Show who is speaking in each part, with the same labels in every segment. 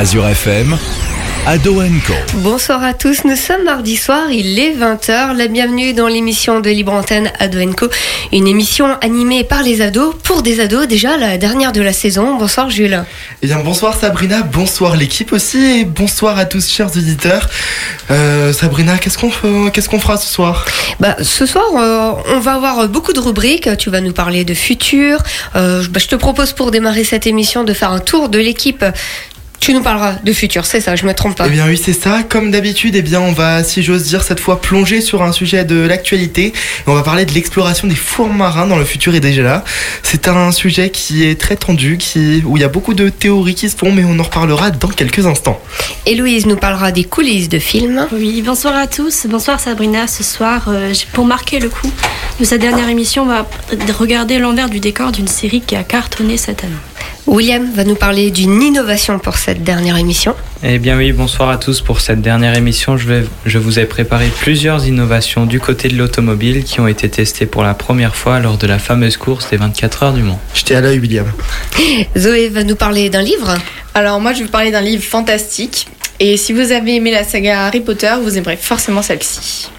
Speaker 1: Azure FM, Ado Co.
Speaker 2: Bonsoir à tous, nous sommes mardi soir, il est 20h. La bienvenue dans l'émission de Libre Antenne Ado Co, une émission animée par les ados, pour des ados, déjà la dernière de la saison. Bonsoir Jules.
Speaker 3: Eh bien bonsoir Sabrina, bonsoir l'équipe aussi et bonsoir à tous chers auditeurs. Euh, Sabrina, qu'est-ce qu'on qu'est-ce qu'on fera ce soir?
Speaker 2: Bah, ce soir, euh, on va avoir beaucoup de rubriques. Tu vas nous parler de futur. Euh, bah, je te propose pour démarrer cette émission de faire un tour de l'équipe. Tu nous parleras de futur, c'est ça, je me trompe pas.
Speaker 3: Eh bien oui, c'est ça. Comme d'habitude, eh bien on va, si j'ose dire, cette fois plonger sur un sujet de l'actualité. Et On va parler de l'exploration des fours marins dans le futur est déjà là. C'est un sujet qui est très tendu, qui, où il y a beaucoup de théories qui se font, mais on en reparlera dans quelques instants.
Speaker 2: Héloïse nous parlera des coulisses de films.
Speaker 4: Oui, bonsoir à tous. Bonsoir Sabrina. Ce soir, euh, pour marquer le coup de sa dernière émission, on va regarder l'envers du décor d'une série qui a cartonné cette année.
Speaker 2: William va nous parler d'une innovation pour cette dernière émission.
Speaker 5: Eh bien oui, bonsoir à tous. Pour cette dernière émission, je, vais, je vous ai préparé plusieurs innovations du côté de l'automobile qui ont été testées pour la première fois lors de la fameuse course des 24 heures du Mans.
Speaker 3: J'étais à l'œil, William.
Speaker 2: Zoé va nous parler d'un livre.
Speaker 6: Alors moi je vais vous parler d'un livre fantastique et si vous avez aimé la saga Harry Potter, vous aimerez forcément celle-ci.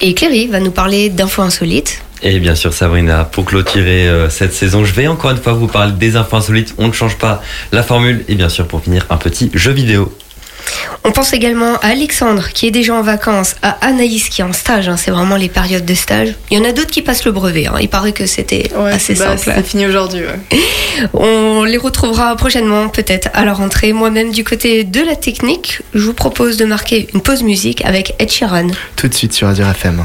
Speaker 2: Et Cléry va nous parler d'infos insolites.
Speaker 7: Et bien sûr Sabrina, pour clôturer euh, cette saison, je vais encore une fois vous parler des infos insolites. On ne change pas la formule. Et bien sûr pour finir, un petit jeu vidéo.
Speaker 2: On pense également à Alexandre qui est déjà en vacances, à Anaïs qui est en stage, hein, c'est vraiment les périodes de stage. Il y en a d'autres qui passent le brevet, hein, il paraît que c'était assez
Speaker 6: bah,
Speaker 2: simple.
Speaker 6: C'est fini aujourd'hui. ouais.
Speaker 2: On les retrouvera prochainement peut-être à la rentrée. Moi-même du côté de la technique, je vous propose de marquer une pause musique avec Ed Sheeran.
Speaker 3: Tout de suite sur Azure FM.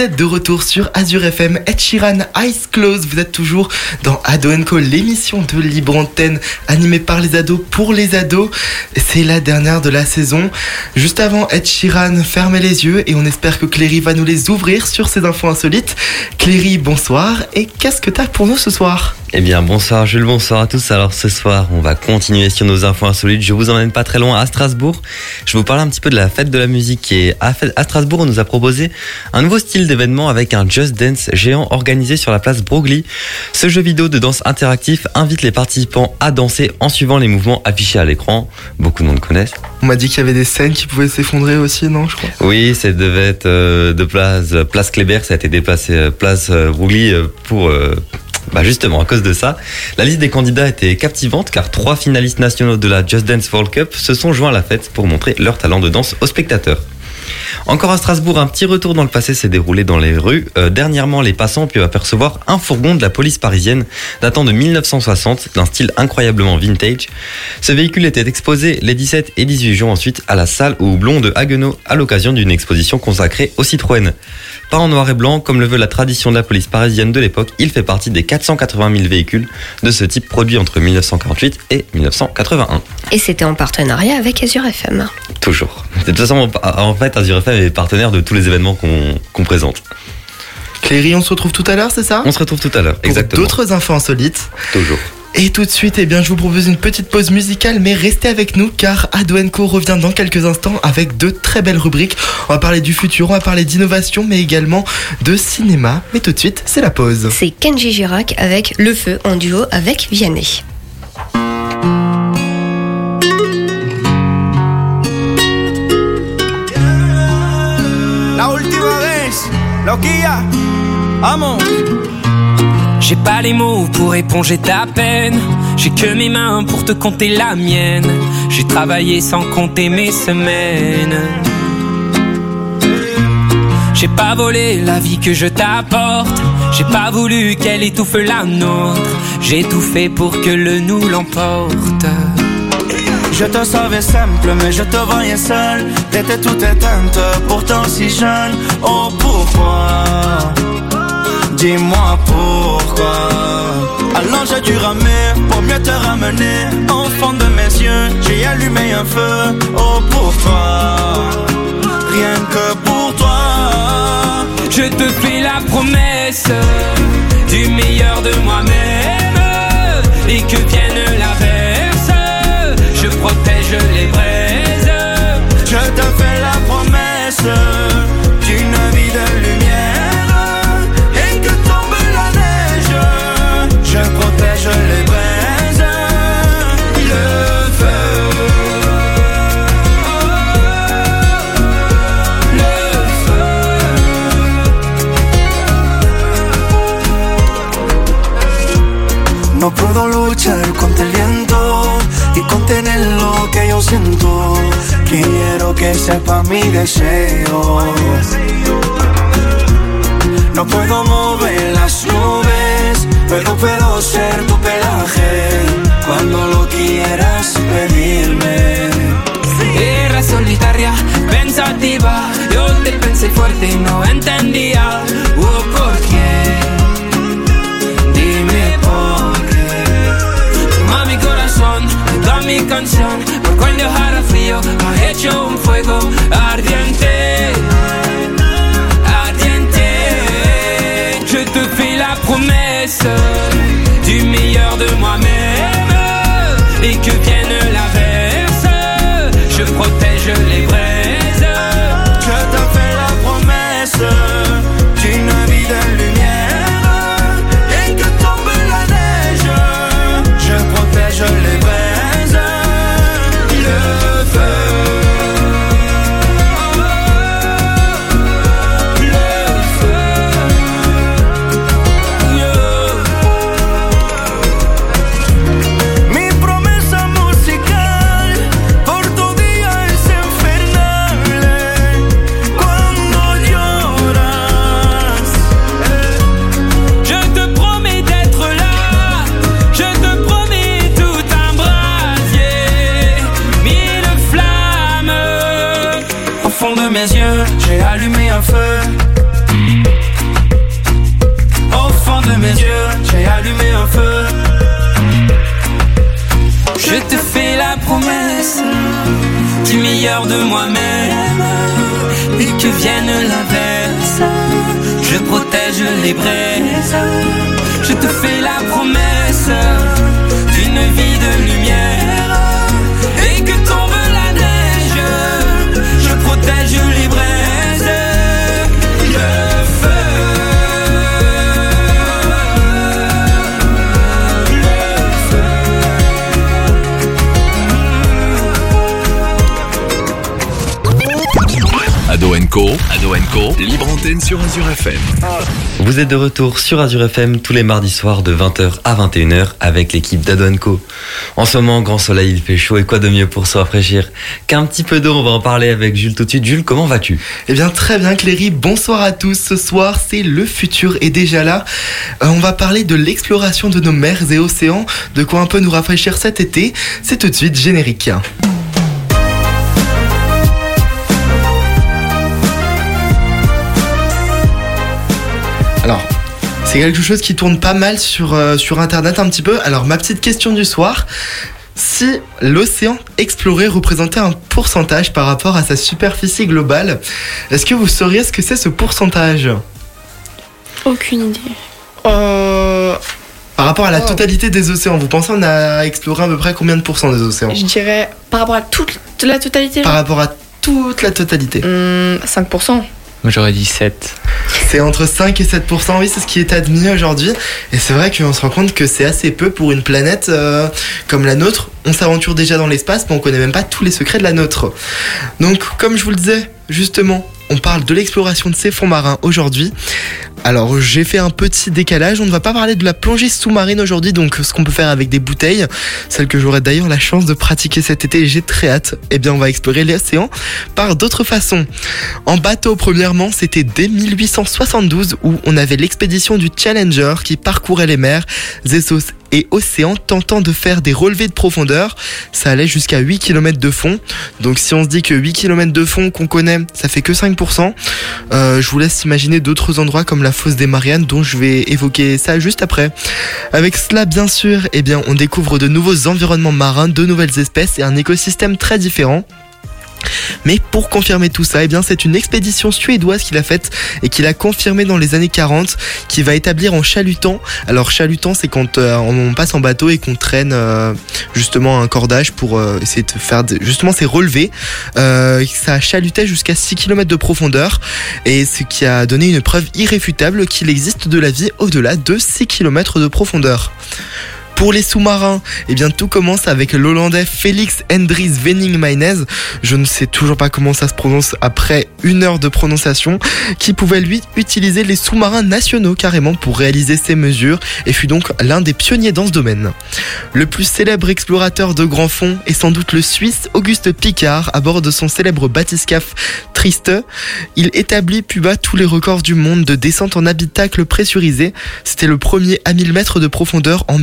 Speaker 8: Êtes de retour sur Azure FM, Ed Sheeran, Eyes Close. Vous êtes toujours dans Ado Co, l'émission de Libre Antenne animée par les ados pour les ados. C'est la dernière de la saison. Juste avant, Ed Sheeran fermez les yeux et on espère que Cléry va nous les ouvrir sur ces infos insolites. Cléry, bonsoir. Et qu'est-ce que t'as pour nous ce soir?
Speaker 7: Eh bien, bonsoir Jules, bonsoir à tous. Alors ce soir, on va continuer sur nos infos insolites. Je vous emmène pas très loin à Strasbourg. Je vous parler un petit peu de la fête de la musique est à Strasbourg. On nous a proposé un nouveau style avec un Just Dance géant organisé sur la place Broglie. Ce jeu vidéo de danse interactif invite les participants à danser en suivant les mouvements affichés à l'écran. Beaucoup de monde connaissent.
Speaker 8: On m'a dit qu'il y avait des scènes qui pouvaient s'effondrer aussi, non je crois?
Speaker 7: Oui, ça devait être euh, de place, place Kléber, ça a été déplacé euh, place euh, Broglie pour bah justement, à cause de ça, la liste des candidats était captivante car trois finalistes nationaux de la Just Dance World Cup se sont joints à la fête pour montrer leur talent de danse aux spectateurs. Encore à Strasbourg, un petit retour dans le passé s'est déroulé dans les rues. Euh, dernièrement, les passants ont pu apercevoir un fourgon de la police parisienne datant de 1960 d'un style incroyablement vintage. Ce véhicule était exposé les 17 et 18 juin ensuite à la salle au houblon de Haguenau à l'occasion d'une exposition consacrée aux Citroën. Pas en noir et blanc, comme le veut la tradition de la police parisienne de l'époque, il fait partie des 480 000 véhicules de ce type produits entre 1948 et 1981.
Speaker 2: Et c'était en partenariat avec Azure FM.
Speaker 7: Toujours. De toute façon, en fait, Azure FM est partenaire de tous les événements qu'on présente.
Speaker 8: Cléry, on se retrouve tout à l'heure, c'est ça?
Speaker 7: On se retrouve tout à l'heure, exactement.
Speaker 8: D'autres infos insolites.
Speaker 7: Toujours.
Speaker 8: Et tout de suite, eh bien, je vous propose une petite pause musicale, mais restez avec nous car Adoenco revient dans quelques instants avec de très belles rubriques. On va parler du futur, on va parler d'innovation, mais également de cinéma. Mais tout de suite, c'est la pause.
Speaker 2: C'est Kenji Girac avec Le Feu en duo avec Vianney.
Speaker 9: La última vez, loquilla, amo. J'ai pas les mots pour éponger ta peine. J'ai que mes mains pour te compter la mienne. J'ai travaillé sans compter mes semaines. J'ai pas volé la vie que je t'apporte. J'ai pas voulu qu'elle étouffe la nôtre. J'ai tout fait pour que le nous l'emporte. Je te savais simple, mais je te voyais seul. T'étais tout éteinte, pourtant si jeune. Oh, pourquoi? Dis-moi pourquoi. Alors j'ai dû ramer pour mieux te ramener. Fond de mes yeux, j'ai allumé un feu. Oh pour toi, rien que pour toi. Je te fais la promesse du meilleur de moi-même. Et que vienne l'averse, je protège les braises. Je te fais la promesse
Speaker 10: Quiero que sepa mi deseo. No puedo mover las nubes, pero puedo ser tu pelaje cuando lo quieras pedirme.
Speaker 9: Era solitaria, pensativa. Yo te pensé fuerte y no entendía. Oh, ¿por qué? Dime por qué. Toma mi corazón, toda mi canción. Dejara frío, ha hecho un fuego ardiente. Ardiente. Je te fais la promesse du meilleur de moi-même. Et que vienne l'averse, je protège
Speaker 1: sur Azure FM.
Speaker 7: Vous êtes de retour sur Azure FM tous les mardis soirs de 20h à 21h avec l'équipe d'Ado Co. En ce moment, grand soleil, il fait chaud et quoi de mieux pour se rafraîchir qu'un petit peu d'eau? On va en parler avec Jules tout de suite. Jules, comment vas-tu?
Speaker 8: Eh bien très bien Cléry, bonsoir à tous. Ce soir c'est le futur est déjà là. Euh, on va parler de l'exploration de nos mers et océans, de quoi un peu nous rafraîchir cet été. C'est tout de suite générique. Alors, c'est quelque chose qui tourne pas mal sur, euh, sur internet un petit peu. Alors ma petite question du soir, si l'océan exploré représentait un pourcentage par rapport à sa superficie globale, est-ce que vous sauriez ce que c'est ce pourcentage?
Speaker 4: Aucune idée.
Speaker 6: Euh,
Speaker 8: Par rapport à la
Speaker 6: Oh.
Speaker 8: totalité des océans, vous pensez on a exploré à peu près combien de pourcents des océans?
Speaker 6: Je dirais par rapport à toute la totalité.
Speaker 8: Par rapport à toute la totalité.
Speaker 6: Hum, 5%.
Speaker 5: J'aurais dit 7.
Speaker 8: C'est entre 5 et 7%, oui, c'est ce qui est admis aujourd'hui. Et c'est vrai qu'on se rend compte que c'est assez peu pour une planète euh, comme la nôtre. On s'aventure déjà dans l'espace, mais on connaît même pas tous les secrets de la nôtre. Donc, comme je vous le disais, justement, on parle de l'exploration de ces fonds marins aujourd'hui. Alors, j'ai fait un petit décalage. On ne va pas parler de la plongée sous-marine aujourd'hui, donc ce qu'on peut faire avec des bouteilles, celle que j'aurai d'ailleurs la chance de pratiquer cet été j'ai très hâte. Eh bien, on va explorer l'océan par d'autres façons. En bateau, premièrement, c'était dès 1872 où on avait l'expédition du Challenger qui parcourait les mers, et océans tentant de faire des relevés de profondeur. Ça allait jusqu'à 8 km de fond. Donc si on se dit que 8 km de fond qu'on connaît, ça fait que 5%, euh, je vous laisse imaginer d'autres endroits comme la fosse des Mariannes dont je vais évoquer ça juste après. Avec cela, bien sûr, eh bien, on découvre de nouveaux environnements marins, de nouvelles espèces et un écosystème très différent. Mais pour confirmer tout ça, eh c'est une expédition suédoise qu'il a faite et qu'il a confirmé dans les années 40, qui va établir en chalutant. Alors chalutant, c'est quand euh, on passe en bateau et qu'on traîne euh, justement un cordage pour euh, essayer de faire justement ces relevés. Ça chalutait jusqu'à 6 km de profondeur et ce qui a donné une preuve irréfutable qu'il existe de la vie au-delà de 6 km de profondeur. Pour les sous-marins, eh bien tout commence avec l'Hollandais Félix Hendries Venning Maynez. Je ne sais toujours pas comment ça se prononce après une heure de prononciation, qui pouvait lui utiliser les sous-marins nationaux carrément pour réaliser ses mesures et fut donc l'un des pionniers dans ce domaine. Le plus célèbre explorateur de grand fond est sans doute le Suisse Auguste Picard à bord de son célèbre bathyscaphe Triste. Il établit plus bas tous les records du monde de descente en habitacle pressurisé. C'était le premier à 1000 mètres de profondeur en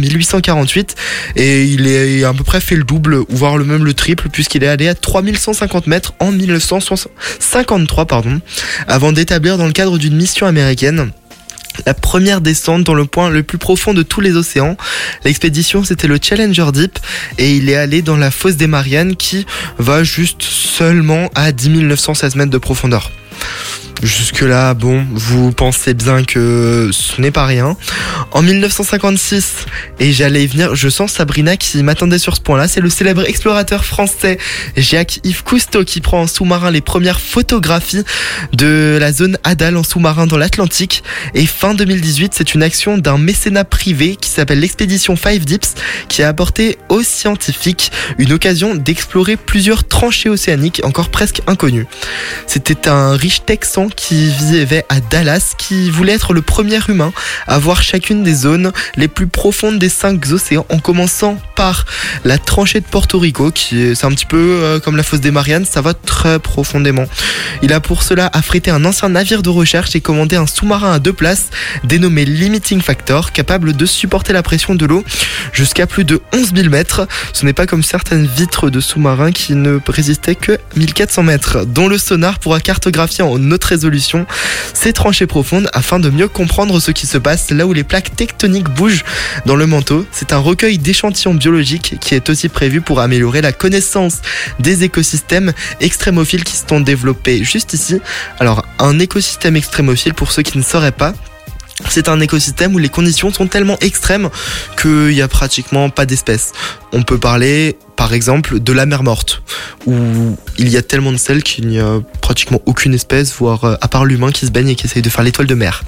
Speaker 8: 1848 et il est à peu près fait le double ou voire le même le triple puisqu'il est allé à 3150 mètres en 1953 pardon avant d'établir dans le cadre d'une mission américaine la première descente dans le point le plus profond de tous les océans. L'expédition, c'était le Challenger Deep et il est allé dans la fosse des Mariannes qui va juste seulement à 10 916 mètres de profondeur. Jusque là, bon, vous pensez bien que ce n'est pas rien. En 1956, et j'allais y venir, je sens Sabrina qui m'attendait sur ce point-là, c'est le célèbre explorateur français Jacques-Yves Cousteau qui prend en sous-marin les premières photographies de la zone Hadal en sous-marin dans l'Atlantique. Et fin 2018, c'est une action d'un mécénat privé qui s'appelle l'expédition Five Dips qui a apporté aux scientifiques une occasion d'explorer plusieurs tranchées océaniques encore presque inconnues. C'était un riche texan qui vivait à Dallas qui voulait être le premier humain à voir chacune des zones les plus profondes des cinq océans en commençant par la tranchée de Porto Rico qui est c'est un petit peu euh, comme la fosse des Mariannes, ça va très profondément. Il a pour cela affrété un ancien navire de recherche et commandé un sous-marin à deux places dénommé Limiting Factor capable de supporter la pression de l'eau jusqu'à plus de 11 000 mètres. Ce n'est pas comme certaines vitres de sous-marins qui ne résistaient que 1400 mètres, dont le sonar pourra cartographier en haute résolution ces tranchées profondes afin de mieux comprendre ce qui se passe là où les plaques tectoniques bougent dans le manteau. C'est un recueil d'échantillons biologiques qui est aussi prévu pour améliorer la connaissance des écosystèmes extrémophiles qui se sont développés juste ici. Alors, un écosystème extrémophile, pour ceux qui ne sauraient pas, c'est un écosystème où les conditions sont tellement extrêmes qu'il n'y a pratiquement pas d'espèces. On peut parler, par exemple, de la mer morte, où il y a tellement de sel qu'il n'y a pratiquement aucune espèce, voire euh, à part l'humain qui se baigne et qui essaye de faire l'étoile de mer.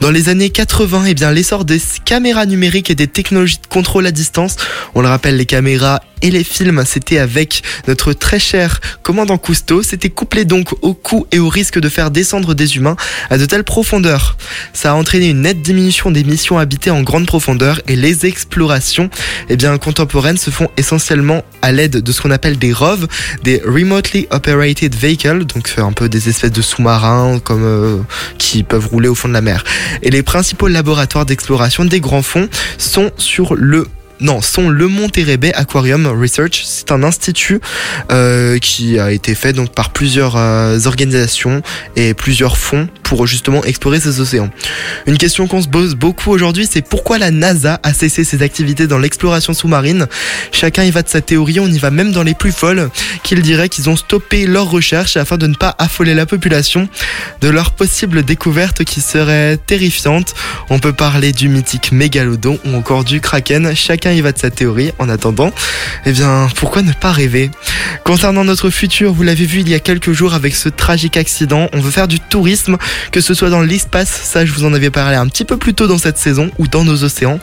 Speaker 8: Dans les années 80, eh bien, l'essor des caméras numériques et des technologies de contrôle à distance, on le rappelle, les caméras et les films, c'était avec notre très cher commandant Cousteau. C'était couplé donc au coût et au risque de faire descendre des humains à de telles profondeurs. Ça a entraîné une nette diminution des missions habitées en grande profondeur et les explorations, eh bien, contemporaines se font essentiellement à l'aide de ce qu'on appelle des ROV, des Remotely Operated Vehicles, donc un peu des espèces de sous-marins comme euh, qui peuvent rouler au fond de la mer. Et les principaux laboratoires d'exploration des grands fonds sont sur le non, sont le Monterey Aquarium Research. C'est un institut euh, qui a été fait donc par plusieurs euh, organisations et plusieurs fonds pour justement explorer ces océans. Une question qu'on se pose beaucoup aujourd'hui, c'est pourquoi la NASA a cessé ses activités dans l'exploration sous-marine? Chacun y va de sa théorie, on y va même dans les plus folles, qu'ils diraient qu'ils ont stoppé leurs recherches afin de ne pas affoler la population de leurs possibles découvertes qui seraient terrifiantes. On peut parler du mythique mégalodon ou encore du kraken. Chacun y va de sa théorie. En attendant, eh bien, pourquoi ne pas rêver? Concernant notre futur, vous l'avez vu il y a quelques jours avec ce tragique accident, on veut faire du tourisme, que ce soit dans l'espace, ça je vous en avais parlé un petit peu plus tôt dans cette saison, ou dans nos océans.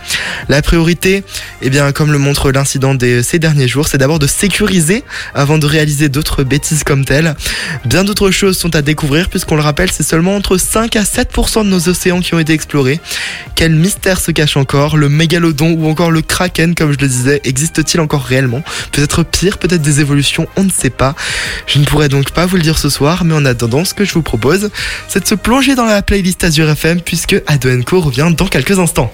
Speaker 8: La priorité, eh bien, comme le montre l'incident de ces derniers jours, c'est d'abord de sécuriser avant de réaliser d'autres bêtises comme telles. Bien d'autres choses sont à découvrir puisqu'on le rappelle, c'est seulement entre 5 à 7% de nos océans qui ont été explorés. Quel mystère se cache encore? Le mégalodon ou encore le kraken, comme je le disais, existe-t-il encore réellement? Peut-être pire, peut-être des évolutions, on ne sait pas. Je ne pourrais donc pas vous le dire ce soir, mais en attendant, ce que je vous propose, c'est de se plonger dans la playlist Azure FM puisque Ado Co revient dans quelques instants.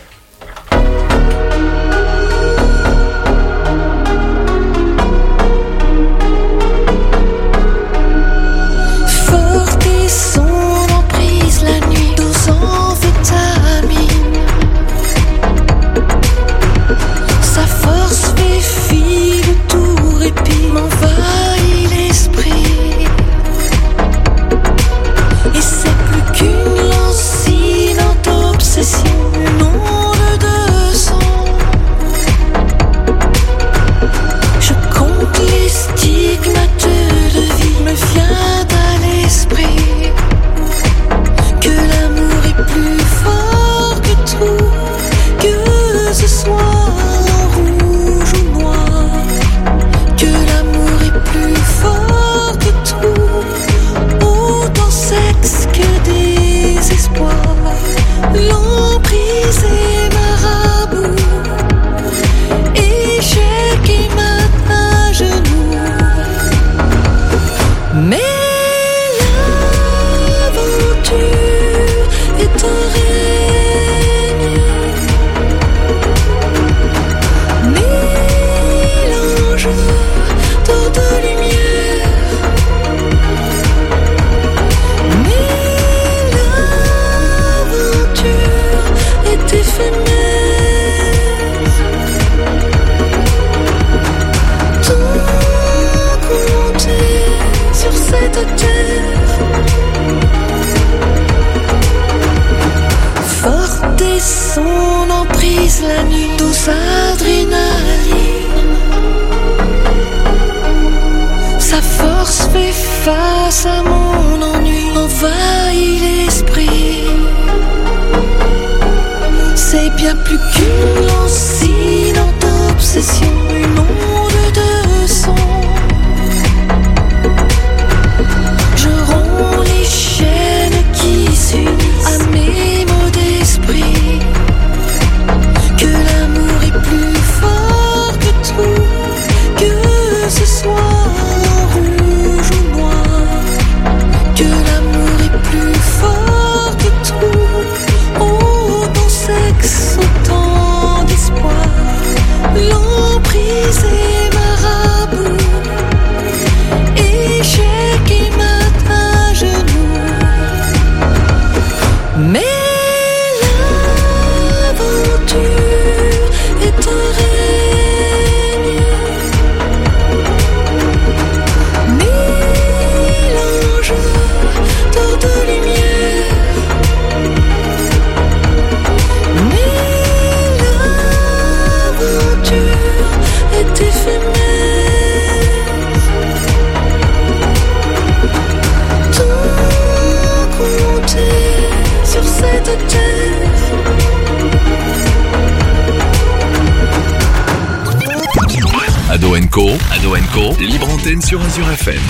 Speaker 1: Ado Co, Ado Co, libre antenne sur Azure FM.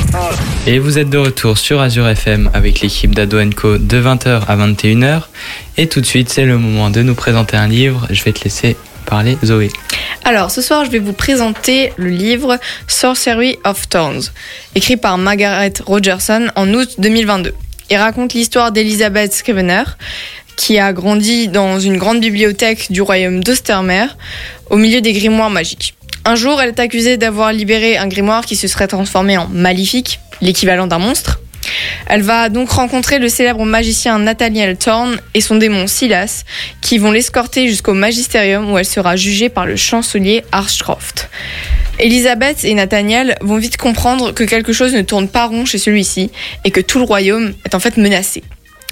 Speaker 5: Et vous êtes de retour sur Azure FM avec l'équipe d'Ado Co de 20h à 21h. Et tout de suite, c'est le moment de nous présenter un livre. Je vais te laisser parler, Zoé.
Speaker 6: Alors, ce soir, je vais vous présenter le livre Sorcery of Thorns, écrit par Margaret Rogerson en août 2022. Il raconte l'histoire d'Elizabeth Scrivener, qui a grandi dans une grande bibliothèque du royaume d'Ostermer, au milieu des grimoires magiques. Un jour, elle est accusée d'avoir libéré un grimoire qui se serait transformé en maléfique, l'équivalent d'un monstre. Elle va donc rencontrer le célèbre magicien Nathaniel Thorne et son démon Silas, qui vont l'escorter jusqu'au magisterium où elle sera jugée par le chancelier Arshcroft. Elisabeth et Nathaniel vont vite comprendre que quelque chose ne tourne pas rond chez celui-ci et que tout le royaume est en fait menacé.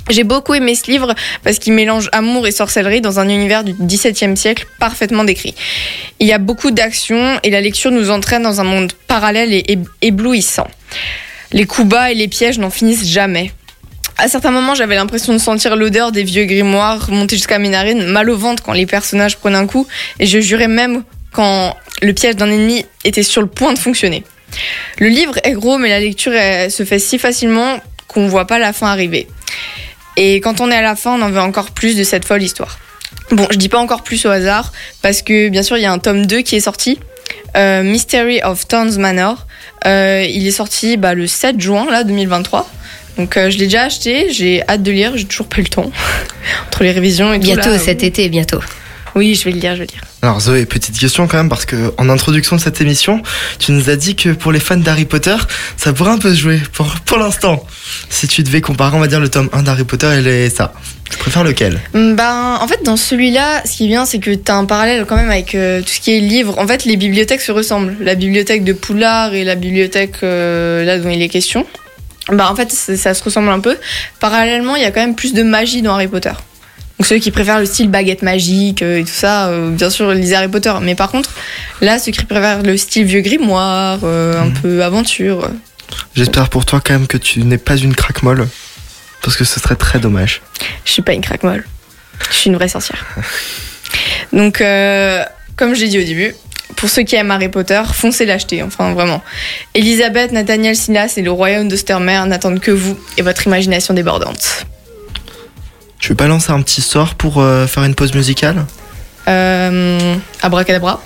Speaker 6: J'ai beaucoup aimé ce livre parce qu'il mélange amour et sorcellerie dans un univers du XVIIe siècle parfaitement décrit. Il y a beaucoup d'action et la lecture nous entraîne dans un monde parallèle et éblouissant. Les coups bas et les pièges n'en finissent jamais. À certains moments, j'avais l'impression de sentir l'odeur des vieux grimoires monter jusqu'à mes narines, mal au ventre quand les personnages prenaient un coup, et je jurais même quand le piège d'un ennemi était sur le point de fonctionner. Le livre est gros, mais la lecture se fait si facilement qu'on voit pas la fin arriver. Et quand on est à la fin, on en veut encore plus de cette folle histoire. Bon, je dis pas encore plus au hasard, parce que bien sûr, il y a un tome 2 qui est sorti, euh, Mystery of Thorns Manor. Euh, il est sorti bah, le 7 juin là, 2023. Donc euh, je l'ai déjà acheté, j'ai hâte de lire, j'ai toujours pas eu le temps. Entre les révisions et tout.
Speaker 2: Bientôt cet
Speaker 6: euh,
Speaker 2: été, bientôt.
Speaker 6: Oui, je vais le lire, je vais le lire.
Speaker 8: Alors Zoé, petite question quand même, parce que en introduction de cette émission, tu nous as dit que pour les fans d'Harry Potter, ça pourrait un peu se jouer pour, pour l'instant. Si tu devais comparer, on va dire, le tome 1 d'Harry Potter et les, ça, tu préfères lequel?
Speaker 6: Ben, en fait, dans celui-là, ce qui est bien, c'est que tu as un parallèle quand même avec euh, tout ce qui est livre. En fait, les bibliothèques se ressemblent. La bibliothèque de Poulard et la bibliothèque euh, là dont il est question. Ben, en fait, ça, se ressemble un peu. Parallèlement, il y a quand même plus de magie dans Harry Potter. Donc ceux qui préfèrent le style baguette magique euh, et tout ça, euh, bien sûr, lisez Harry Potter. Mais par contre, là, ceux qui préfèrent le style vieux grimoire, euh, un peu aventure.
Speaker 8: J'espère pour toi quand même que tu n'es pas une craque-molle, parce que ce serait très dommage.
Speaker 6: Je suis pas une craque molle. Je suis une vraie sorcière. Donc, euh, comme j'ai dit au début, pour ceux qui aiment Harry Potter, foncez l'acheter, enfin vraiment. Elisabeth, Nathaniel Silas et le royaume d'Ostermer n'attendent que vous et votre imagination débordante.
Speaker 8: Tu veux pas lancer un petit sort pour euh, faire une pause musicale
Speaker 6: Euh, abracadabra.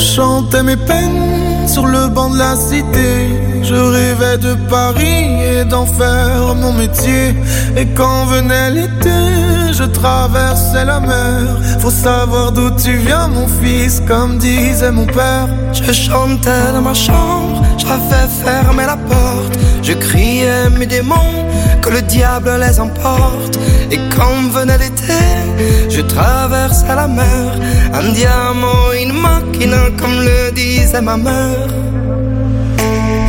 Speaker 10: Chantais mes peines sur le banc de la cité. Je rêvais de Paris et d'en faire mon métier. Et quand venait l'été, je traversais la mer. Faut savoir d'où tu viens, mon fils, comme disait mon père. Je chantais dans ma chambre, j'avais fermé la porte. Je criais mes démons, que le diable les emporte. Et quand venait l'été, je traversais la mer. Un diamant, une machina, comme le disait ma mère.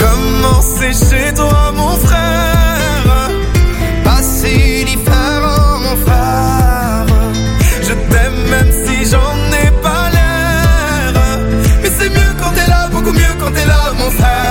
Speaker 10: Comment c'est chez toi, mon frère quand t'es là, beaucoup mieux quand t'es là, mon frère.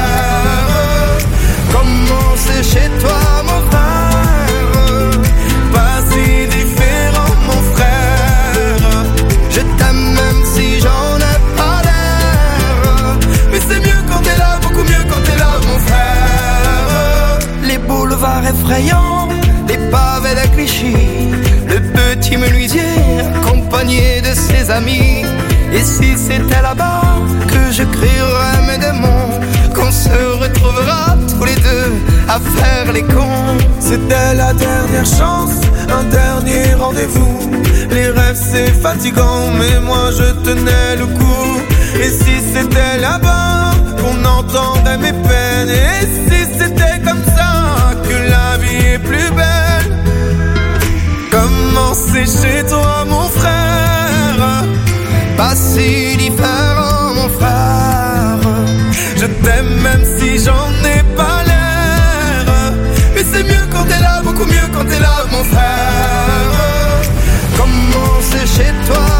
Speaker 10: Et si c'était là-bas que je crierais mes démons, qu'on se retrouvera tous les deux à faire les cons. C'était la dernière chance, un dernier rendez-vous. Les rêves c'est fatigant, mais moi je tenais le coup. Et si c'était là-bas qu'on entendait mes peines? Et si c'était comme ça que la vie est plus belle? Comment c'est chez toi mon frère? Pas si différent mon frère. Je t'aime même si j'en ai pas l'air. Mais c'est mieux quand t'es là, beaucoup mieux quand t'es là mon frère. Comment c'est chez toi?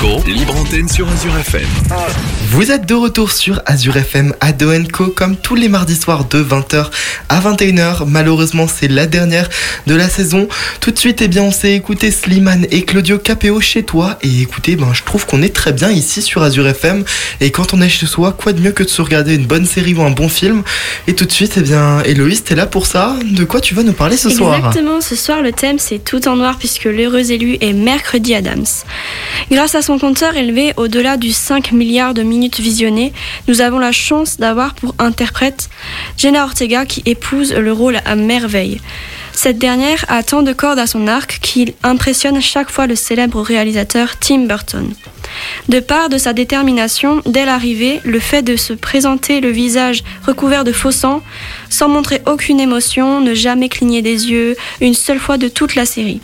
Speaker 1: Co, libre antenne sur Azure FM.
Speaker 8: Vous êtes de retour sur Azure FM Ado Co comme tous les mardis soirs de 20h à 21h. Malheureusement, c'est la dernière de la saison. Tout de suite, eh bien, on s'est écouté Slimane et Claudio Capéo chez toi. Et écoutez, ben, je trouve qu'on est très bien ici sur Azure FM. Et quand on est chez soi, quoi de mieux que de se regarder une bonne série ou un bon film? Et tout de suite, eh bien, Héloïse, t'es là pour ça. De quoi tu vas nous parler ce soir?
Speaker 4: Exactement, ce soir le thème c'est tout en noir puisque l'heureux élu est Mercredi Adams. Grâce à son compteur élevé au-delà du 5 milliards de minutes visionnées, nous avons la chance d'avoir pour interprète Jenna Ortega qui épouse le rôle à merveille. Cette dernière a tant de cordes à son arc qu'il impressionne chaque fois le célèbre réalisateur Tim Burton. De part de sa détermination, dès l'arrivée, le fait de se présenter le visage recouvert de faux sang, sans montrer aucune émotion, ne jamais cligner des yeux, une seule fois de toute la série.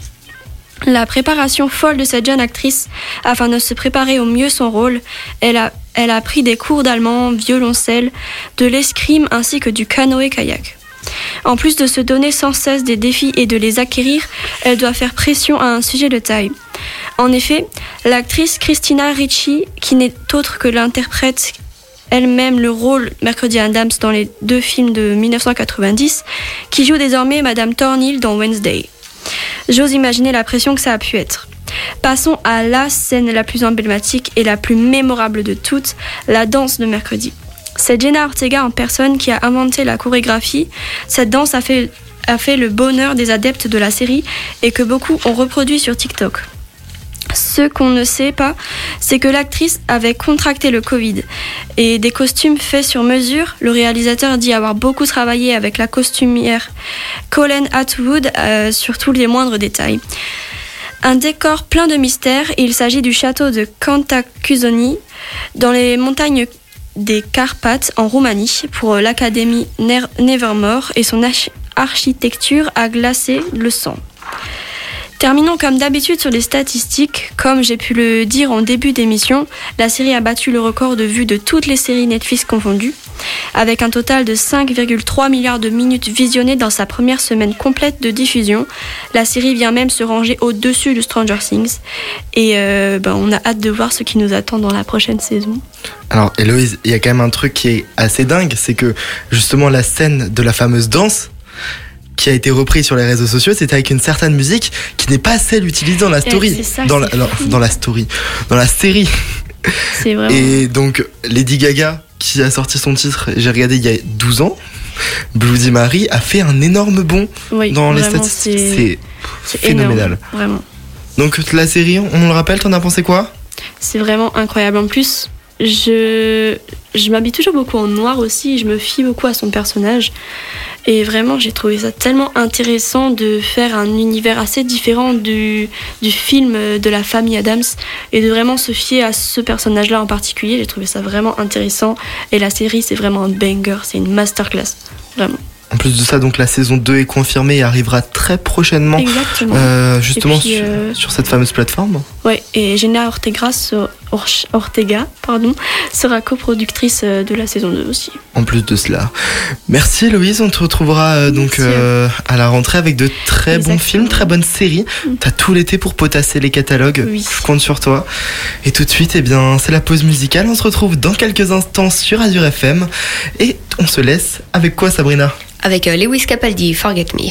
Speaker 4: La préparation folle de cette jeune actrice afin de se préparer au mieux son rôle, elle a, elle a pris des cours d'allemand, violoncelle, de l'escrime ainsi que du canoë-kayak. En plus de se donner sans cesse des défis et de les acquérir, elle doit faire pression à un sujet de taille. En effet, l'actrice Christina Ricci, qui n'est autre que l'interprète elle-même le rôle Mercredi Adams dans les deux films de 1990, qui joue désormais Madame Thornhill dans Wednesday. J'ose imaginer la pression que ça a pu être. Passons à la scène la plus emblématique et la plus mémorable de toutes, la danse de mercredi. C'est Jenna Ortega en personne qui a inventé la chorégraphie. Cette danse a fait, le bonheur des adeptes de la série et que beaucoup ont reproduit sur TikTok. Ce qu'on ne sait pas, c'est que l'actrice avait contracté le Covid et des costumes faits sur mesure. Le réalisateur dit avoir beaucoup travaillé avec la costumière Colleen Atwood euh, sur tous les moindres détails. Un décor plein de mystères. Il s'agit du château de Cantacuzoni dans les montagnes des Carpates en Roumanie pour l'académie Nevermore et son arch- architecture a glacé le sang. Terminons comme d'habitude sur les statistiques. Comme j'ai pu le dire en début d'émission, la série a battu le record de vues de toutes les séries Netflix confondues, avec un total de 5,3 milliards de minutes visionnées dans sa première semaine complète de diffusion. La série vient même se ranger au-dessus de Stranger Things. Et euh, ben, on a hâte de voir ce qui nous attend dans la prochaine saison.
Speaker 8: Alors, Héloïse, il y a quand même un truc qui est assez dingue, c'est que justement la scène de la fameuse danse qui a été reprise sur les réseaux sociaux, c'était avec une certaine musique qui n'est pas celle utilisée dans la
Speaker 4: Eh,
Speaker 8: story,
Speaker 4: c'est ça,
Speaker 8: dans la, non, dans la story, dans la série.
Speaker 4: Vraiment.
Speaker 8: Et donc Lady Gaga, qui a sorti son titre, j'ai regardé il y a 12 ans, Bloody Mary a fait un énorme bond
Speaker 4: Oui,
Speaker 8: dans les statistiques.
Speaker 4: c'est-
Speaker 8: phénoménal.
Speaker 4: énorme, vraiment.
Speaker 8: Donc la série, on le rappelle, t'en as pensé quoi?
Speaker 4: C'est vraiment incroyable. En plus, je, je m'habille toujours beaucoup en noir aussi. Je me fie beaucoup à son personnage. Et vraiment, j'ai trouvé ça tellement intéressant de faire un univers assez différent du, du film de la famille Adams et de vraiment se fier à ce personnage-là en particulier. J'ai trouvé ça vraiment intéressant. Et la série, c'est vraiment un banger. C'est une masterclass. Vraiment.
Speaker 8: En plus de ça, donc la saison 2 est confirmée et arrivera très prochainement,
Speaker 4: Exactement.
Speaker 8: euh, justement
Speaker 4: Et puis,
Speaker 8: sur,
Speaker 4: euh,
Speaker 8: sur cette fameuse plateforme.
Speaker 4: Ouais, et Gena Ortega, Ortega pardon, sera coproductrice euh, de la saison 2 aussi.
Speaker 8: En plus de cela. Merci Louise, on te retrouvera euh, donc euh, à la rentrée avec de très bons films, très bonnes séries.
Speaker 4: Mm.
Speaker 8: T'as tout l'été pour potasser les catalogues.
Speaker 4: Oui.
Speaker 8: Je compte sur toi. Et tout de suite, eh bien, c'est la pause musicale. On se retrouve dans quelques instants sur Azure FM. Et on se laisse avec quoi Sabrina?
Speaker 2: Avec euh, Lewis Capaldi, Forget Me.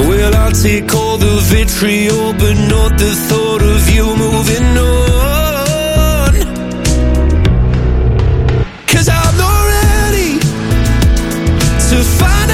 Speaker 11: Well, I'll take all the vitriol, but not the thought of you moving on. Cause I'm not ready to find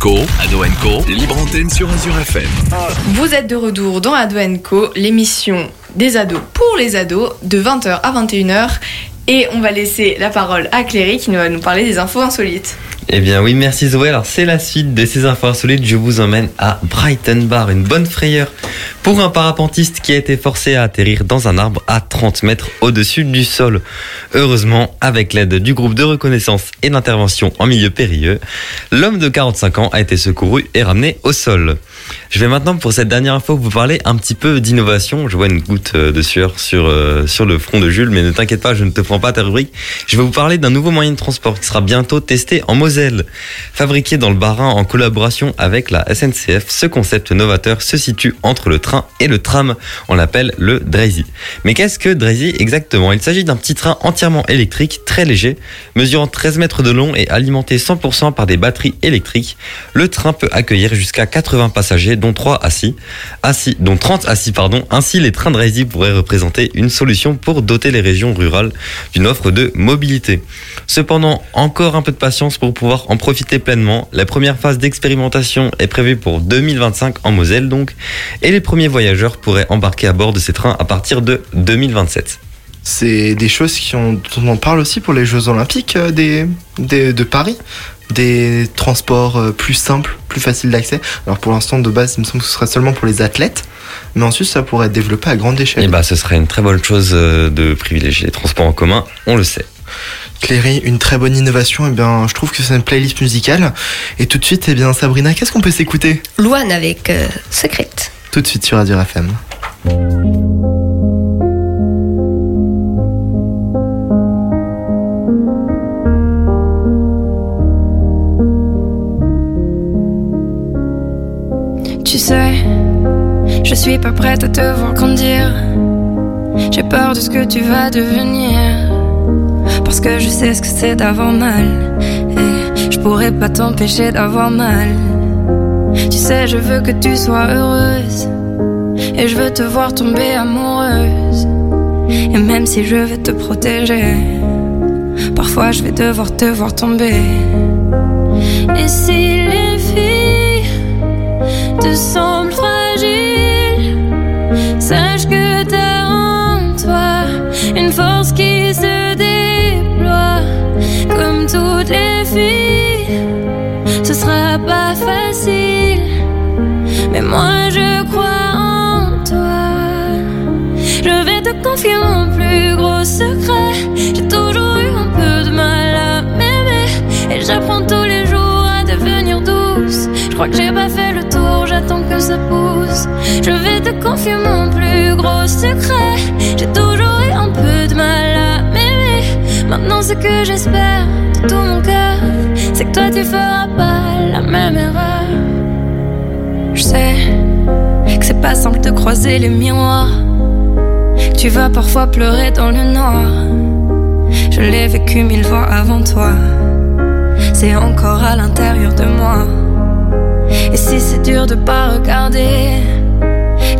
Speaker 1: Co, Ado Co, libre antenne sur Azure FM.
Speaker 6: Vous êtes de retour dans Ado Co, l'émission des ados pour les ados de 20h à 21h. Et on va laisser la parole à Cléry qui va nous parler des infos insolites.
Speaker 7: Eh bien oui, merci Zoé. Alors c'est la suite de ces infos insolites. Je vous emmène à Brighton Bar, une bonne frayeur pour un parapentiste qui a été forcé à atterrir dans un arbre à 30 mètres au-dessus du sol. Heureusement, avec l'aide du groupe de reconnaissance et d'intervention en milieu périlleux, l'homme de 45 ans a été secouru et ramené au sol. Je vais maintenant pour cette dernière info vous parler un petit peu d'innovation. Je vois une goutte euh, de sueur sur, euh, sur le front de Jules, mais ne t'inquiète pas, je ne te prends pas ta rubrique. Je vais vous parler d'un nouveau moyen de transport qui sera bientôt testé en Moselle. Fabriqué dans le Bas-Rhin en collaboration avec la SNCF, ce concept novateur se situe entre le train et le tram. On l'appelle le Draisy. Mais qu'est-ce que Draisy exactement? Il s'agit d'un petit train entièrement électrique, très léger, mesurant 13 mètres de long et alimenté 100% par des batteries électriques. Le train peut accueillir jusqu'à 80 passagers passagers, dont 3 assis, assis, dont 30 assis, pardon. Ainsi, les trains de Raisi pourraient représenter une solution pour doter les régions rurales d'une offre de mobilité. Cependant, encore un peu de patience pour pouvoir en profiter pleinement. La première phase d'expérimentation est prévue pour 2025 en Moselle, donc, et les premiers voyageurs pourraient embarquer à bord de ces trains à partir de 2027.
Speaker 8: C'est des choses qui ont, dont on parle aussi pour les Jeux Olympiques euh, de Paris. Des transports euh, plus simples, plus faciles d'accès. Alors pour l'instant, de base, il me semble que ce serait seulement pour les athlètes. Mais ensuite, ça pourrait être développé à grande échelle.
Speaker 7: Et bah, ce serait une très bonne chose euh, de privilégier les transports en commun, on le sait.
Speaker 8: Cléry, une très bonne innovation. Et bien, je trouve que c'est une playlist musicale. Et tout de suite, eh bien, Sabrina, qu'est-ce qu'on peut s'écouter?
Speaker 2: Louane avec euh, Secrète.
Speaker 8: Tout de suite sur Radio FM.
Speaker 12: Je suis pas prête à te voir grandir. J'ai peur de ce que tu vas devenir. Parce que je sais ce que c'est d'avoir mal. Et je pourrais pas t'empêcher d'avoir mal. Tu sais, je veux que tu sois heureuse. Et je veux te voir tomber amoureuse. Et même si je vais te protéger, parfois je vais devoir te voir tomber. Et si les filles te semblent une force qui se déploie. Comme toutes les filles, ce sera pas facile, mais moi je crois en toi. Je vais te confier mon plus gros secret. J'ai toujours eu un peu de mal à m'aimer. Et j'apprends tous les jours à devenir douce. Je crois que j'ai pas fait le tour, j'attends que ça pousse. Je vais te confier mon plus gros secret. J'ai Maintenant, ce que j'espère de tout mon cœur, c'est que toi tu feras pas la même erreur. Je sais que c'est pas simple de croiser les miroirs. Tu vas parfois pleurer dans le noir. Je l'ai vécu mille fois avant toi. C'est encore à l'intérieur de moi. Et si c'est dur de pas regarder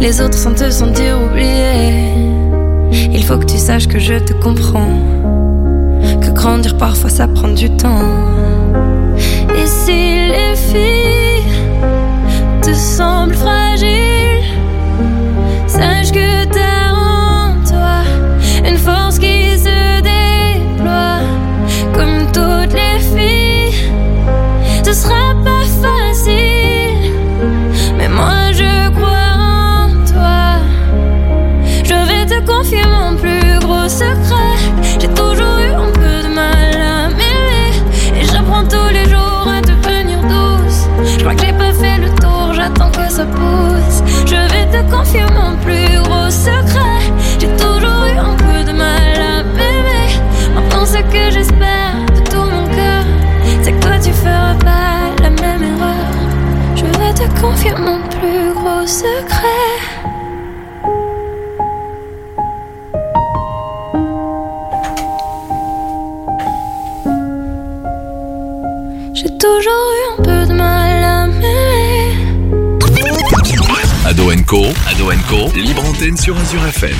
Speaker 12: les autres sans te sentir oublié, il faut que tu saches que je te comprends. Que grandir parfois ça prend du temps. Et si les filles te semblent fragiles, sache que t'as en toi une force qui se déploie. Comme toutes les filles, ce sera pas facile, mais moi je j'espère de tout mon cœur, c'est que toi tu feras pas la même erreur. Je vais te confier mon plus gros secret. J'ai toujours eu un peu de mal à m'aimer.
Speaker 1: Ado Co, Ado Co, libre antenne sur Azure FM.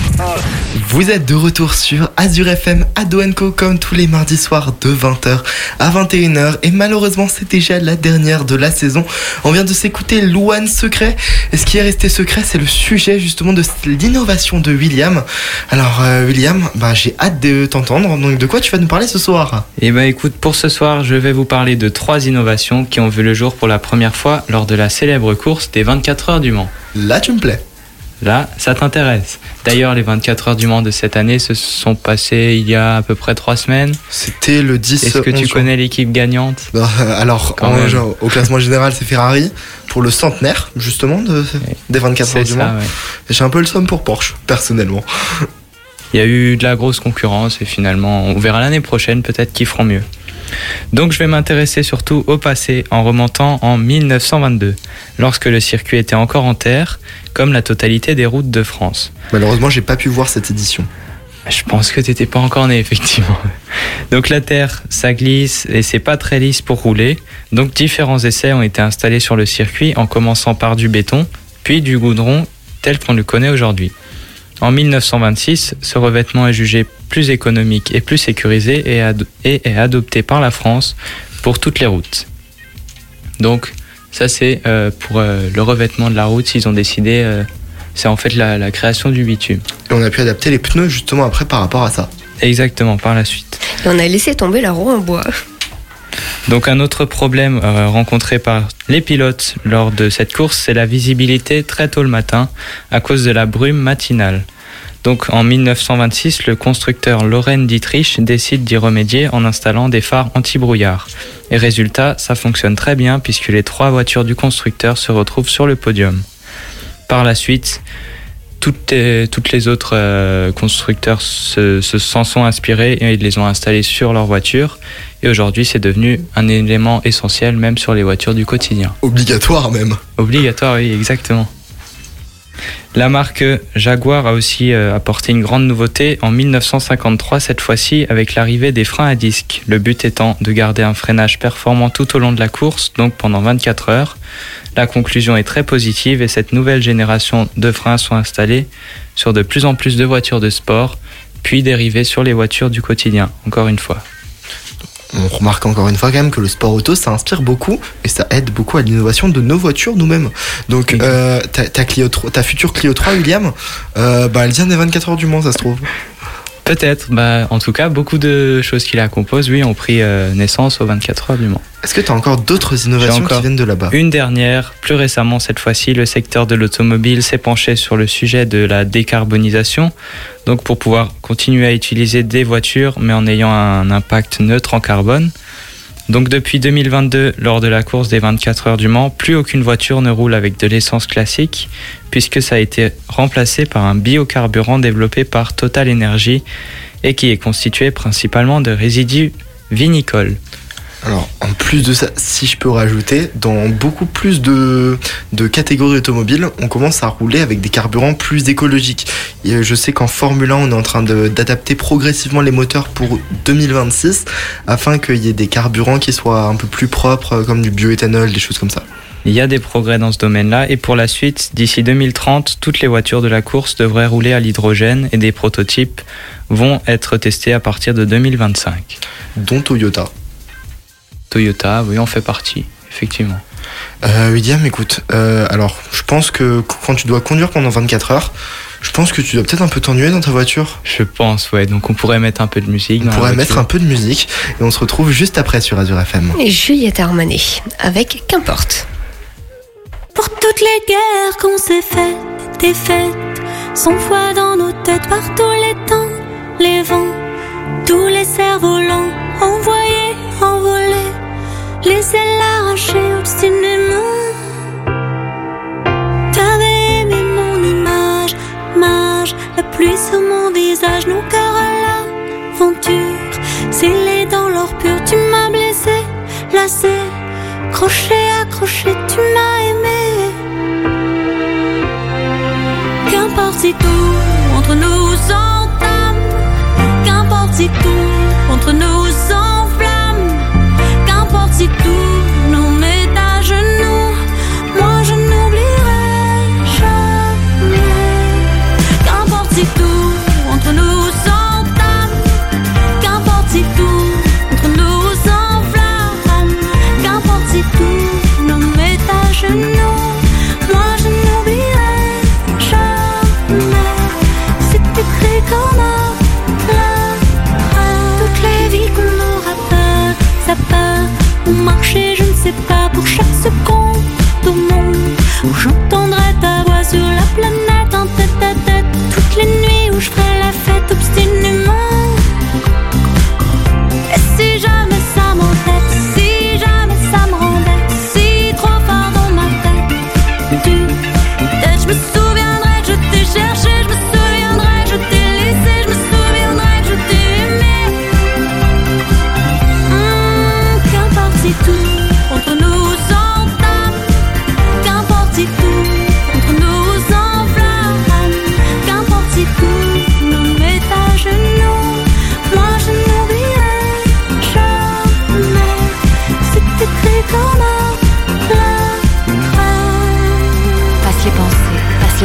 Speaker 8: Vous êtes de retour sur Azure FM Ado Co comme tous les mardis soirs de 20h à 21h et malheureusement c'est déjà la dernière de la saison. On vient de s'écouter Louane Secret et ce qui est resté secret c'est le sujet justement de l'innovation de William. Alors euh, William, bah, j'ai hâte de t'entendre donc de quoi tu vas nous parler ce soir?
Speaker 5: Et bah écoute, pour ce soir, je vais vous parler de trois innovations qui ont vu le jour pour la première fois lors de la célèbre course des 24 heures du Mans.
Speaker 8: Là tu me plais.
Speaker 5: Là, ça t'intéresse. D'ailleurs, les 24 heures du Mans de cette année se sont passées il y a à peu près trois semaines.
Speaker 8: C'était le 10
Speaker 5: Est-ce que
Speaker 8: 11
Speaker 5: tu connais l'équipe gagnante?
Speaker 8: Bah, euh, Alors, en- au classement général, c'est Ferrari pour le centenaire, justement, de, des 24 heures du
Speaker 5: ça,
Speaker 8: Mans.
Speaker 5: ouais.
Speaker 8: J'ai un peu le somme pour Porsche, personnellement.
Speaker 5: Il y a eu de la grosse concurrence et finalement, on verra l'année prochaine peut-être qu'ils feront mieux. Donc je vais m'intéresser surtout au passé en remontant en 1922, lorsque le circuit était encore en terre, comme la totalité des routes de France.
Speaker 8: Malheureusement, j'ai pas pu voir cette édition.
Speaker 5: Je pense que t'étais pas encore né, effectivement. Donc la terre, ça glisse et c'est pas très lisse pour rouler. Donc différents essais ont été installés sur le circuit en commençant par du béton, puis du goudron tel qu'on le connaît aujourd'hui. En 1926, ce revêtement est jugé plus économique et plus sécurisé et, ad- et est adopté par la France pour toutes les routes. Donc ça c'est euh, pour euh, le revêtement de la route, ils ont décidé, euh, c'est en fait la, la création du bitume.
Speaker 8: Et on a pu adapter les pneus justement après par rapport à ça.
Speaker 5: Exactement, par la suite.
Speaker 2: Et on a laissé tomber la roue en bois.
Speaker 5: Donc un autre problème euh, rencontré par les pilotes lors de cette course, c'est la visibilité très tôt le matin à cause de la brume matinale. Donc en 1926, le constructeur Loren Dietrich décide d'y remédier en installant des phares anti-brouillard. Et résultat, ça fonctionne très bien puisque les trois voitures du constructeur se retrouvent sur le podium. Par la suite, toutes les, toutes les autres euh, constructeurs se, se- s'en sont inspirés et ils les ont installés sur leurs voitures. Et aujourd'hui, c'est devenu un élément essentiel même sur les voitures du quotidien.
Speaker 8: Obligatoire même.
Speaker 5: Obligatoire, oui, exactement. La marque Jaguar a aussi euh, apporté une grande nouveauté en 1953, cette fois-ci avec l'arrivée des freins à disque. Le but étant de garder un freinage performant tout au long de la course, donc pendant 24 heures. La conclusion est très positive et cette nouvelle génération de freins sont installés sur de plus en plus de voitures de sport, puis dérivés sur les voitures du quotidien, encore une fois.
Speaker 8: On remarque encore une fois quand même que le sport auto, ça inspire beaucoup et ça aide beaucoup à l'innovation de nos voitures nous-mêmes. Donc euh, ta, ta Clio 3 ta future Clio 3, William, euh, bah, elle vient des 24 heures du Mans, ça se trouve.
Speaker 5: Peut-être, bah, en tout cas, beaucoup de choses qui la composent, oui, ont pris euh, naissance aux 24 heures du Mans.
Speaker 8: Est-ce que tu as encore d'autres innovations
Speaker 5: encore
Speaker 8: qui viennent de là-bas?
Speaker 5: Une dernière, plus récemment cette fois-ci, le secteur de l'automobile s'est penché sur le sujet de la décarbonisation, donc pour pouvoir continuer à utiliser des voitures mais en ayant un impact neutre en carbone. Donc depuis 2022, lors de la course des 24 heures du Mans, plus aucune voiture ne roule avec de l'essence classique, puisque ça a été remplacé par un biocarburant développé par Total Energy et qui est constitué principalement de résidus vinicoles.
Speaker 8: Alors, en plus de ça, si je peux rajouter, dans beaucoup plus de, de catégories automobiles, on commence à rouler avec des carburants plus écologiques. Et euh, je sais qu'en Formule 1, on est en train d'adapter progressivement les moteurs pour 2026 afin qu'il y ait des carburants qui soient un peu plus propres, euh, comme du bioéthanol, des choses comme ça.
Speaker 5: Il y a des progrès dans ce domaine-là et pour la suite, d'ici 2030, toutes les voitures de la course devraient rouler à l'hydrogène et des prototypes vont être testés à partir de 2025.
Speaker 8: Dont Toyota.
Speaker 5: Toyota, oui, on fait partie, effectivement.
Speaker 8: Euh, William, écoute, euh, alors je pense que quand tu dois conduire pendant 24 heures, je pense que tu dois peut-être un peu t'ennuyer dans ta voiture.
Speaker 5: Je pense, ouais. Donc on pourrait mettre un peu de musique.
Speaker 8: On
Speaker 5: dans la
Speaker 8: pourrait mettre un peu de musique et on se retrouve juste après sur Azure FM.
Speaker 2: Et Juliette Armanet avec Qu'importe.
Speaker 12: Pour toutes les guerres qu'on s'est faites, des fêtes, sans foi dans nos têtes par tous les temps, les vents, tous les cerfs-volants, envoyés, crochet, accroché, tu m'as aimé. Qu'importe si tout entre nous s'entame, qu'importe si tout entre nous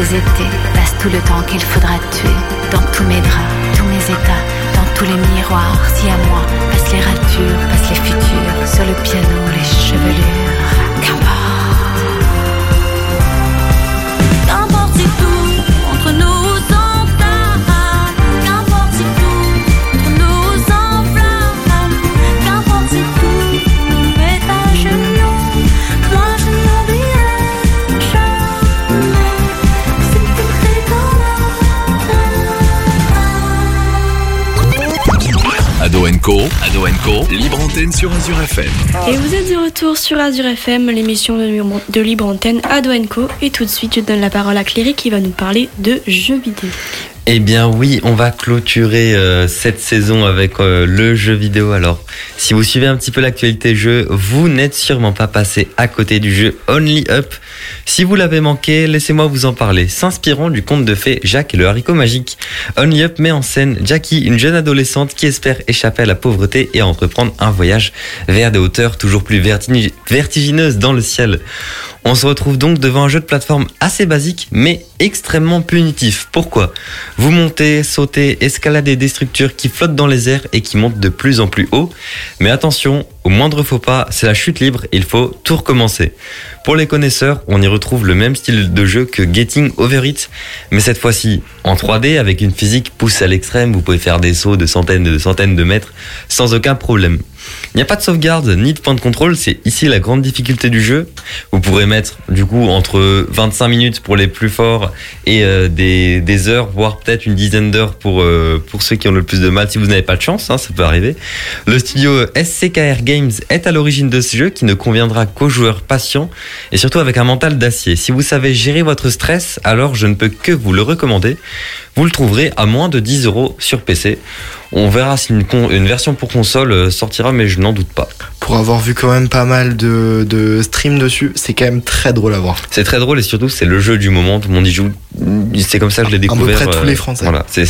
Speaker 13: étés, passe tout le temps qu'il faudra tuer. Dans tous mes draps, tous mes états, dans tous les miroirs, si à moi, passe les ratures, passe les futurs, sur le piano, les chevelures. Qu'importe
Speaker 1: Ado Co, Ado Co, libre antenne sur Azure FM.
Speaker 4: Et vous êtes de retour sur Azure FM, l'émission de, Libre- de Libre Antenne Ado Co. Et tout de suite, je donne la parole à Cléry qui va nous parler de jeux vidéo.
Speaker 7: Eh bien oui, on va clôturer euh, cette saison avec euh, le jeu vidéo. Alors, si vous suivez un petit peu l'actualité jeu, vous n'êtes sûrement pas passé à côté du jeu Only Up. Si vous l'avez manqué, laissez-moi vous en parler. S'inspirant du conte de fées Jacques et le haricot magique, Only Up met en scène Jackie, une jeune adolescente qui espère échapper à la pauvreté et entreprendre un voyage vers des hauteurs toujours plus vertigi- vertigineuses dans le ciel. On se retrouve donc devant un jeu de plateforme assez basique mais extrêmement punitif. Pourquoi? Vous montez, sautez, escaladez des structures qui flottent dans les airs et qui montent de plus en plus haut. Mais attention, au moindre faux pas, c'est la chute libre, il faut tout recommencer. Pour les connaisseurs, on y retrouve le même style de jeu que Getting Over It, mais cette fois-ci en 3D avec une physique poussée à l'extrême, vous pouvez faire des sauts de centaines de centaines de mètres sans aucun problème. Il n'y a pas de sauvegarde ni de point de contrôle, c'est ici la grande difficulté du jeu. Vous pourrez mettre du coup entre 25 minutes pour les plus forts et euh, des, des heures, voire peut-être une dizaine d'heures pour, euh, pour ceux qui ont le plus de mal si vous n'avez pas de chance, hein, ça peut arriver. Le studio SCKR Games est à l'origine de ce jeu qui ne conviendra qu'aux joueurs patients et surtout avec un mental d'acier. Si vous savez gérer votre stress, alors je ne peux que vous le recommander. Vous le trouverez à moins de 10 euros sur PC. On verra si une, con- une version pour console euh, sortira, mais je n'en doute pas.
Speaker 8: Pour avoir vu quand même pas mal de, de streams dessus, c'est quand même très drôle à voir.
Speaker 7: C'est très drôle et surtout c'est le jeu du moment, tout le monde y joue. C'est comme ça que je l'ai
Speaker 8: peu
Speaker 7: découvert.
Speaker 8: près tous
Speaker 7: euh,
Speaker 8: les Français.
Speaker 7: Voilà, c'est.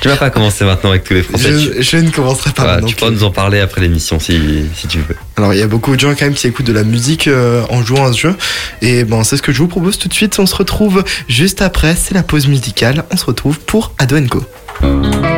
Speaker 7: Tu vas pas commencer maintenant avec tous les Français.
Speaker 8: Je, je ne commencerai pas
Speaker 7: Voilà,
Speaker 8: maintenant.
Speaker 7: tu pourras nous en parler après l'émission si, si tu veux.
Speaker 8: Alors il y a beaucoup de gens quand même qui écoutent de la musique euh, en jouant à ce jeu. Et bon, c'est ce que je vous propose tout de suite. On se retrouve juste après. C'est la pause musicale. On se retrouve pour Ado Co.
Speaker 12: Comme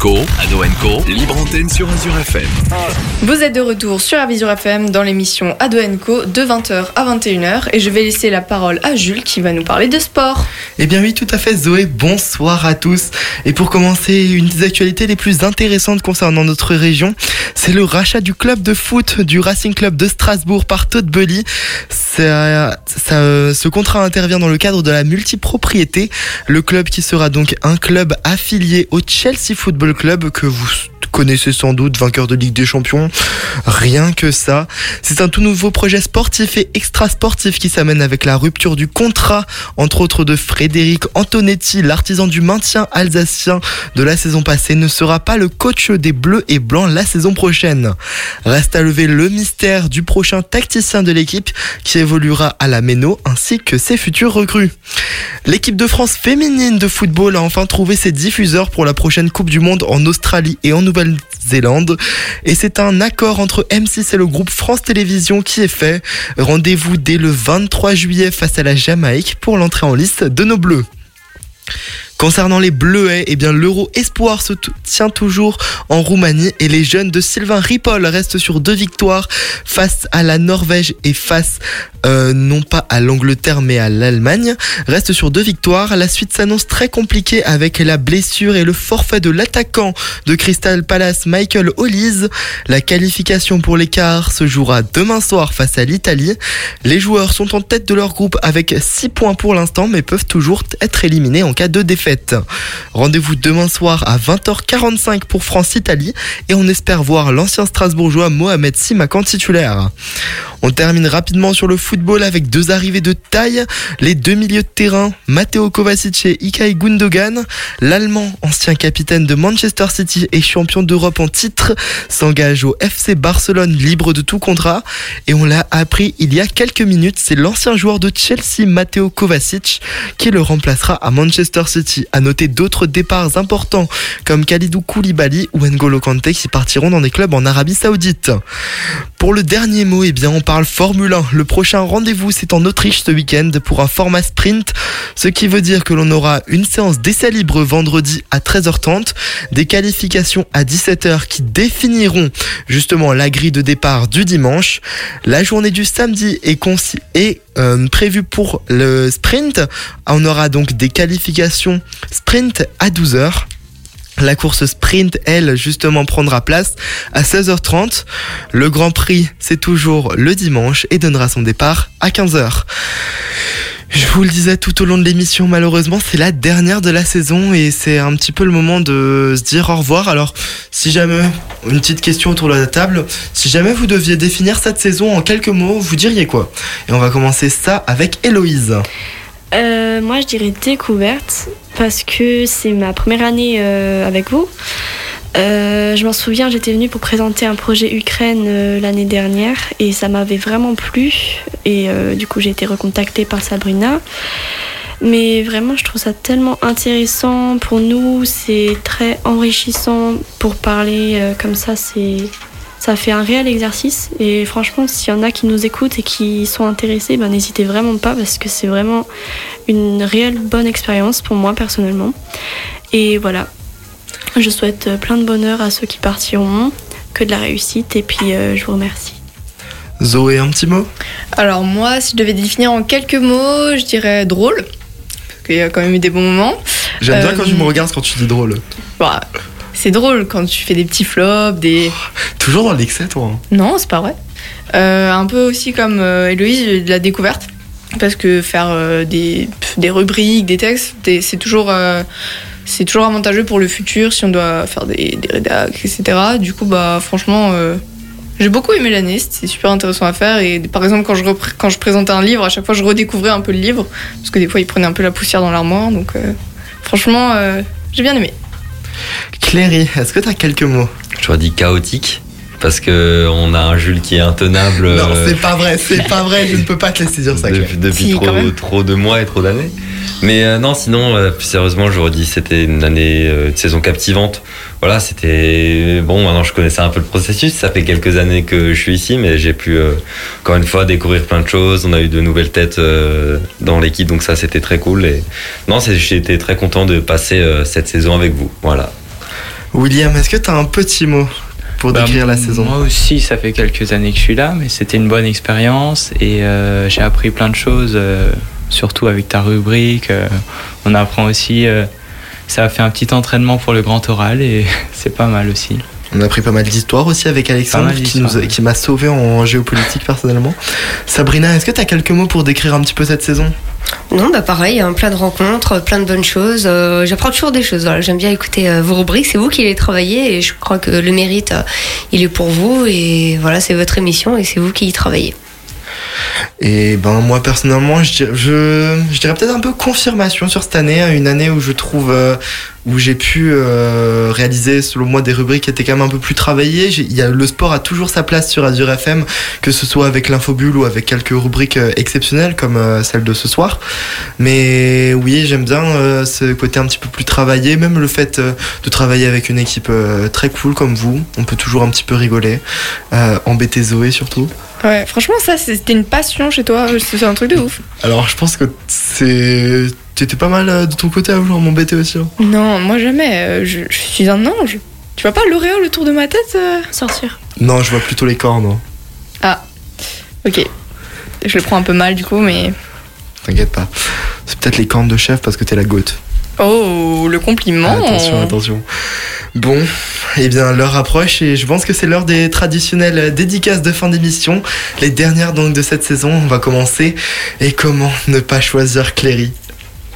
Speaker 1: Co, Ado Co, libre antenne sur Azure FM.
Speaker 6: Vous êtes de retour sur Avisure FM dans l'émission Ado Co de 20h à 21h et je vais laisser la parole à Jules qui va nous parler de sport.
Speaker 8: Eh bien oui, tout à fait Zoé, bonsoir à tous. Et pour commencer, une des actualités les plus intéressantes concernant notre région, c'est le rachat du club de foot du Racing Club de Strasbourg par Todd Bully. Ça, ça, ce contrat intervient dans le cadre de la multipropriété. Le club qui sera donc un club affilié au Chelsea Football Club que vous connaissez sans doute, vainqueur de Ligue des Champions. Rien que ça. C'est un tout nouveau projet sportif et extra-sportif qui s'amène avec la rupture du contrat, entre autres de Frédéric Antonetti, l'artisan du maintien alsacien de la saison passée, ne sera pas le coach des Bleus et Blancs la saison prochaine. Reste à lever le mystère du prochain tacticien de l'équipe qui évoluera à la Méno ainsi que ses futurs recrues. L'équipe de France féminine de football a enfin trouvé ses diffuseurs pour la prochaine Coupe du Monde en Australie et en Nouvelle-Zélande. Et c'est un accord entre M6 et le groupe France Télévisions qui est fait. Rendez-vous dès le 23 juillet face à la Jamaïque pour l'entrée en liste de nos Bleus. Concernant les Bleuets, eh bien l'Euro Espoir se tient toujours en Roumanie et les jeunes de Sylvain Ripoll restent sur deux victoires face à la Norvège et face euh, non pas à l'Angleterre mais à l'Allemagne. Restent sur deux victoires. La suite s'annonce très compliquée avec la blessure et le forfait de l'attaquant de Crystal Palace Michael Hollis. La qualification pour l'écart se jouera demain soir face à l'Italie. Les joueurs sont en tête de leur groupe avec 6 points pour l'instant mais peuvent toujours être éliminés en cas de défaite. Rendez-vous demain soir à 20h45 pour France-Italie et on espère voir l'ancien Strasbourgeois Mohamed Simakan titulaire. On termine rapidement sur le football avec deux arrivées de taille. Les deux milieux de terrain, Matteo Kovacic et Ilkay Gundogan. L'Allemand, ancien capitaine de Manchester City et champion d'Europe en titre, s'engage au FC Barcelone libre de tout contrat. Et on l'a appris il y a quelques minutes, c'est l'ancien joueur de Chelsea, Matteo Kovacic, qui le remplacera à Manchester City. À noter d'autres départs importants comme Khalidou Koulibaly ou N'Golo Kanté qui partiront dans des clubs en Arabie Saoudite. Pour le dernier mot, eh bien, on parle Formule 1. Le prochain rendez-vous, c'est en Autriche ce week-end pour un format sprint, ce qui veut dire que l'on aura une séance d'essai libre vendredi à 13h30, des qualifications à 17h qui définiront justement la grille de départ du dimanche. La journée du samedi est euh, prévue pour le sprint. On aura donc des qualifications sprint à 12h. La course sprint, elle, justement, prendra place à 16h30. Le Grand Prix, c'est toujours le dimanche et donnera son départ à 15h. Je vous le disais tout au long de l'émission, malheureusement, c'est la dernière de la saison et c'est un petit peu le moment de se dire au revoir. Alors, si jamais, une petite question autour de la table, si jamais vous deviez définir cette saison en quelques mots, vous diriez quoi? Et on va commencer ça avec Héloïse.
Speaker 4: Euh, moi, je dirais découverte parce que c'est ma première année euh, avec vous. Euh, je m'en souviens, j'étais venue pour présenter un projet Ukraine l'année dernière et ça m'avait vraiment plu. Et du coup, j'ai été recontactée par Sabrina. Mais vraiment, je trouve ça tellement intéressant pour nous. C'est très enrichissant pour parler comme ça. C'est ça fait un réel exercice. Et franchement, s'il y en a qui nous écoutent et qui sont intéressés, ben, n'hésitez vraiment pas parce que c'est vraiment une réelle bonne expérience pour moi personnellement. Et voilà, je souhaite euh, plein de bonheur à ceux qui partiront, que de la réussite et puis euh, je vous remercie.
Speaker 8: Zoé, un petit mot?
Speaker 6: Alors moi, si je devais définir en quelques mots, je dirais drôle. Parce qu'il y a quand même eu des bons moments.
Speaker 8: J'aime bien
Speaker 6: Euh,
Speaker 8: quand tu me regardes quand tu dis drôle.
Speaker 6: Bah, c'est drôle quand tu fais des petits flops, des...
Speaker 8: Toujours dans l'excès, toi. hein.
Speaker 6: Non, c'est pas vrai. Euh, un peu aussi comme euh, Héloïse, de la découverte. Parce que faire euh, des, des rubriques, des textes, c'est toujours, euh, c'est toujours avantageux pour le futur si on doit faire des, des rédacs, etc. Du coup, bah, franchement, j'ai beaucoup aimé l'année, c'était super intéressant à faire. Et par exemple, quand je, quand je présentais un livre, à chaque fois, je redécouvrais un peu le livre. Parce que des fois, il prenait un peu la poussière dans l'armoire. Donc, euh, franchement, euh, j'ai bien aimé.
Speaker 8: Cléry, est-ce que t'as quelques mots?
Speaker 7: J'aurais dit chaotique. Parce que on a un Jules qui est intenable.
Speaker 8: Non,
Speaker 7: euh,
Speaker 8: c'est pas vrai, c'est pas vrai, je ne peux pas te laisser dire ça,
Speaker 7: depuis, depuis
Speaker 8: Si,
Speaker 7: trop, de mois et trop d'années. Mais euh, non, sinon, euh, plus sérieusement, j'aurais dit c'était une année, euh, une saison captivante. Voilà, c'était bon. Maintenant, je connaissais un peu le processus. Ça fait quelques années que je suis ici, mais j'ai pu euh, encore une fois découvrir plein de choses. On a eu de nouvelles têtes euh, dans l'équipe, donc ça, c'était très cool. Et non, été très content de passer euh, cette saison avec vous. Voilà.
Speaker 8: William, est-ce que tu as un petit mot? Pour
Speaker 5: Bah,
Speaker 8: décrire la saison
Speaker 5: Moi aussi, ça fait quelques années que je suis là, mais c'était une bonne expérience et euh, j'ai appris plein de choses, euh, surtout avec ta rubrique. euh, on apprend aussi. ça a fait un petit entraînement pour le grand oral et c'est pas mal aussi.
Speaker 8: On a appris pas mal d'histoires aussi avec Alexandre qui,
Speaker 5: d'histoires,
Speaker 8: nous a-
Speaker 5: ouais.
Speaker 8: qui m'a sauvé en géopolitique personnellement. Sabrina, est-ce que tu as quelques mots pour décrire un petit peu cette saison?
Speaker 2: Non, bah pareil, hein, plein de rencontres, plein de bonnes choses. Euh, J'apprends toujours des choses. Voilà, J'aime bien écouter euh, vos rubriques. C'est vous qui les travaillez et je crois que le mérite, euh, il est pour vous. Et voilà, c'est votre émission et c'est vous qui y travaillez.
Speaker 8: Et ben moi personnellement, je dirais, je, je dirais peut-être un peu confirmation sur cette année, une année où je trouve euh, où j'ai pu euh, réaliser selon moi des rubriques qui étaient quand même un peu plus travaillées. Y a, le sport a toujours sa place sur Azure FM, que ce soit avec l'infobulle ou avec quelques rubriques euh, exceptionnelles comme euh, celle de ce soir. Mais oui, j'aime bien euh, ce côté un petit peu plus travaillé, même le fait euh, de travailler avec une équipe euh, très cool comme vous. On peut toujours un petit peu rigoler, euh, embêter Zoé surtout.
Speaker 6: Ouais, franchement, ça, c'était une passion chez toi. C'est un truc de ouf.
Speaker 8: Alors je pense que c'est. Tu étais pas mal euh, de ton côté à vouloir m'embêter aussi. hein.
Speaker 6: Non, moi jamais. euh, Je, je suis un ange. Tu vois pas l'auréole autour de ma tête euh
Speaker 4: Sortir.
Speaker 8: Non, je vois plutôt les cornes. hein.
Speaker 6: Ah, ok. Je le prends un peu mal du coup, mais.
Speaker 8: T'inquiète pas. C'est peut-être les cornes de chef parce que t'es la goutte.
Speaker 6: Oh, le compliment.
Speaker 8: Attention, attention. Bon, eh bien l'heure approche et je pense que c'est l'heure des traditionnelles dédicaces de fin d'émission. Les dernières donc de cette saison. On va commencer. Et comment ne pas choisir Cléry?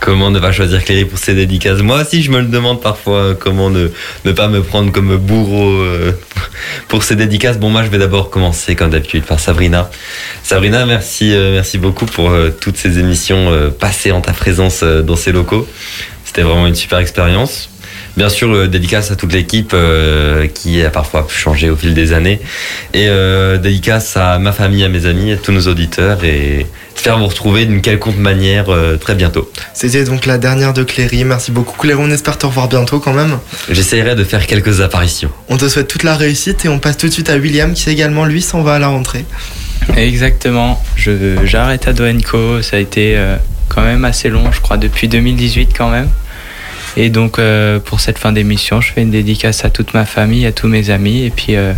Speaker 7: Comment ne pas choisir Cléry pour ses dédicaces Moi aussi, je me le demande parfois, euh, comment ne, pas me prendre comme bourreau euh, pour ses dédicaces. Bon, moi, je vais d'abord commencer, comme d'habitude, par Sabrina. Sabrina, merci, euh, merci beaucoup pour toutes ces émissions passées en ta présence dans ces locaux. C'était vraiment une super expérience. Bien sûr, euh, dédicace à toute l'équipe euh, qui a parfois changé au fil des années. Et euh, dédicace à ma famille, à mes amis, à tous nos auditeurs et j'espère vous retrouver d'une quelconque manière euh, très bientôt.
Speaker 8: C'était donc la dernière de Cléry. Merci beaucoup Cléry. On espère te revoir bientôt quand même.
Speaker 7: J'essaierai de faire quelques apparitions.
Speaker 8: On te souhaite toute la réussite et on passe tout de suite à William qui également lui s'en va à la rentrée.
Speaker 5: Exactement. Je j'arrête à Doenco. Ça a été euh, quand même assez long, je crois, depuis 2018 quand même. Et donc euh, pour cette fin d'émission, je fais une dédicace à toute ma famille, à tous mes amis, et puis euh,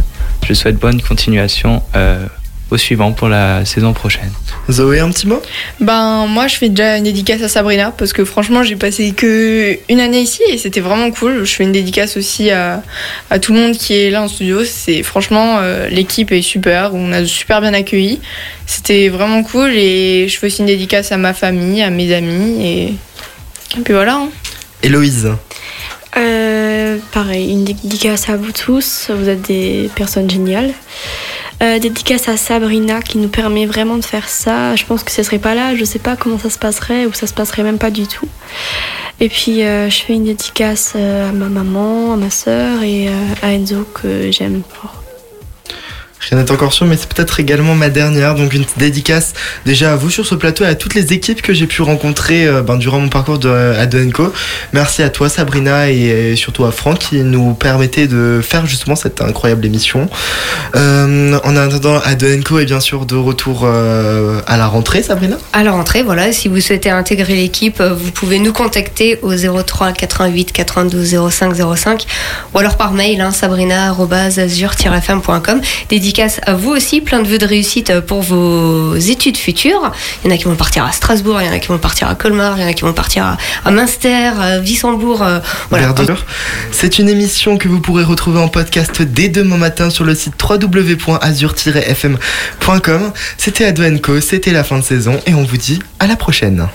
Speaker 5: je souhaite bonne continuation euh, au suivant pour la saison prochaine.
Speaker 8: Zoé, un petit mot?
Speaker 6: Ben moi je fais déjà une dédicace à Sabrina parce que franchement j'ai passé que une année ici et c'était vraiment cool. Je fais une dédicace aussi à, à tout le monde qui est là en studio. C'est franchement euh, l'équipe est super, on a super bien accueilli. C'était vraiment cool et je fais aussi une dédicace à ma famille, à mes amis et, et puis voilà. hein.
Speaker 8: Héloïse.
Speaker 4: Euh, pareil, une dédicace à vous tous. Vous êtes des personnes géniales. Euh, dédicace à Sabrina qui nous permet vraiment de faire ça. Je pense que ce serait pas là, je sais pas comment ça se passerait ou ça se passerait même pas du tout. Et puis euh, je fais une dédicace à ma maman, à ma sœur et à Enzo que j'aime fort.
Speaker 8: Rien n'est encore sûr, mais c'est peut-être également ma dernière. Donc une dédicace déjà à vous sur ce plateau et à toutes les équipes que j'ai pu rencontrer euh, ben, durant mon parcours à Doenco. Merci à toi Sabrina et, surtout à Franck qui nous permettait de faire justement cette incroyable émission. Euh, en attendant à Doenco et bien sûr de retour euh, à la rentrée Sabrina.
Speaker 2: À la rentrée, voilà, si vous souhaitez intégrer l'équipe, vous pouvez nous contacter au 03 88 92 05 05 ou alors par mail, hein, sabrina.azur-fm.com. à vous aussi, plein de vœux de réussite euh, pour vos études futures. Il y en a qui vont partir à Strasbourg, il y en a qui vont partir à Colmar, il y en a qui vont partir à, Münster, à Wissembourg. euh.
Speaker 8: C'est une émission que vous pourrez retrouver en podcast dès demain matin sur le site www.azur-fm.com. C'était Advenco, c'était la fin de saison et on vous dit à la prochaine.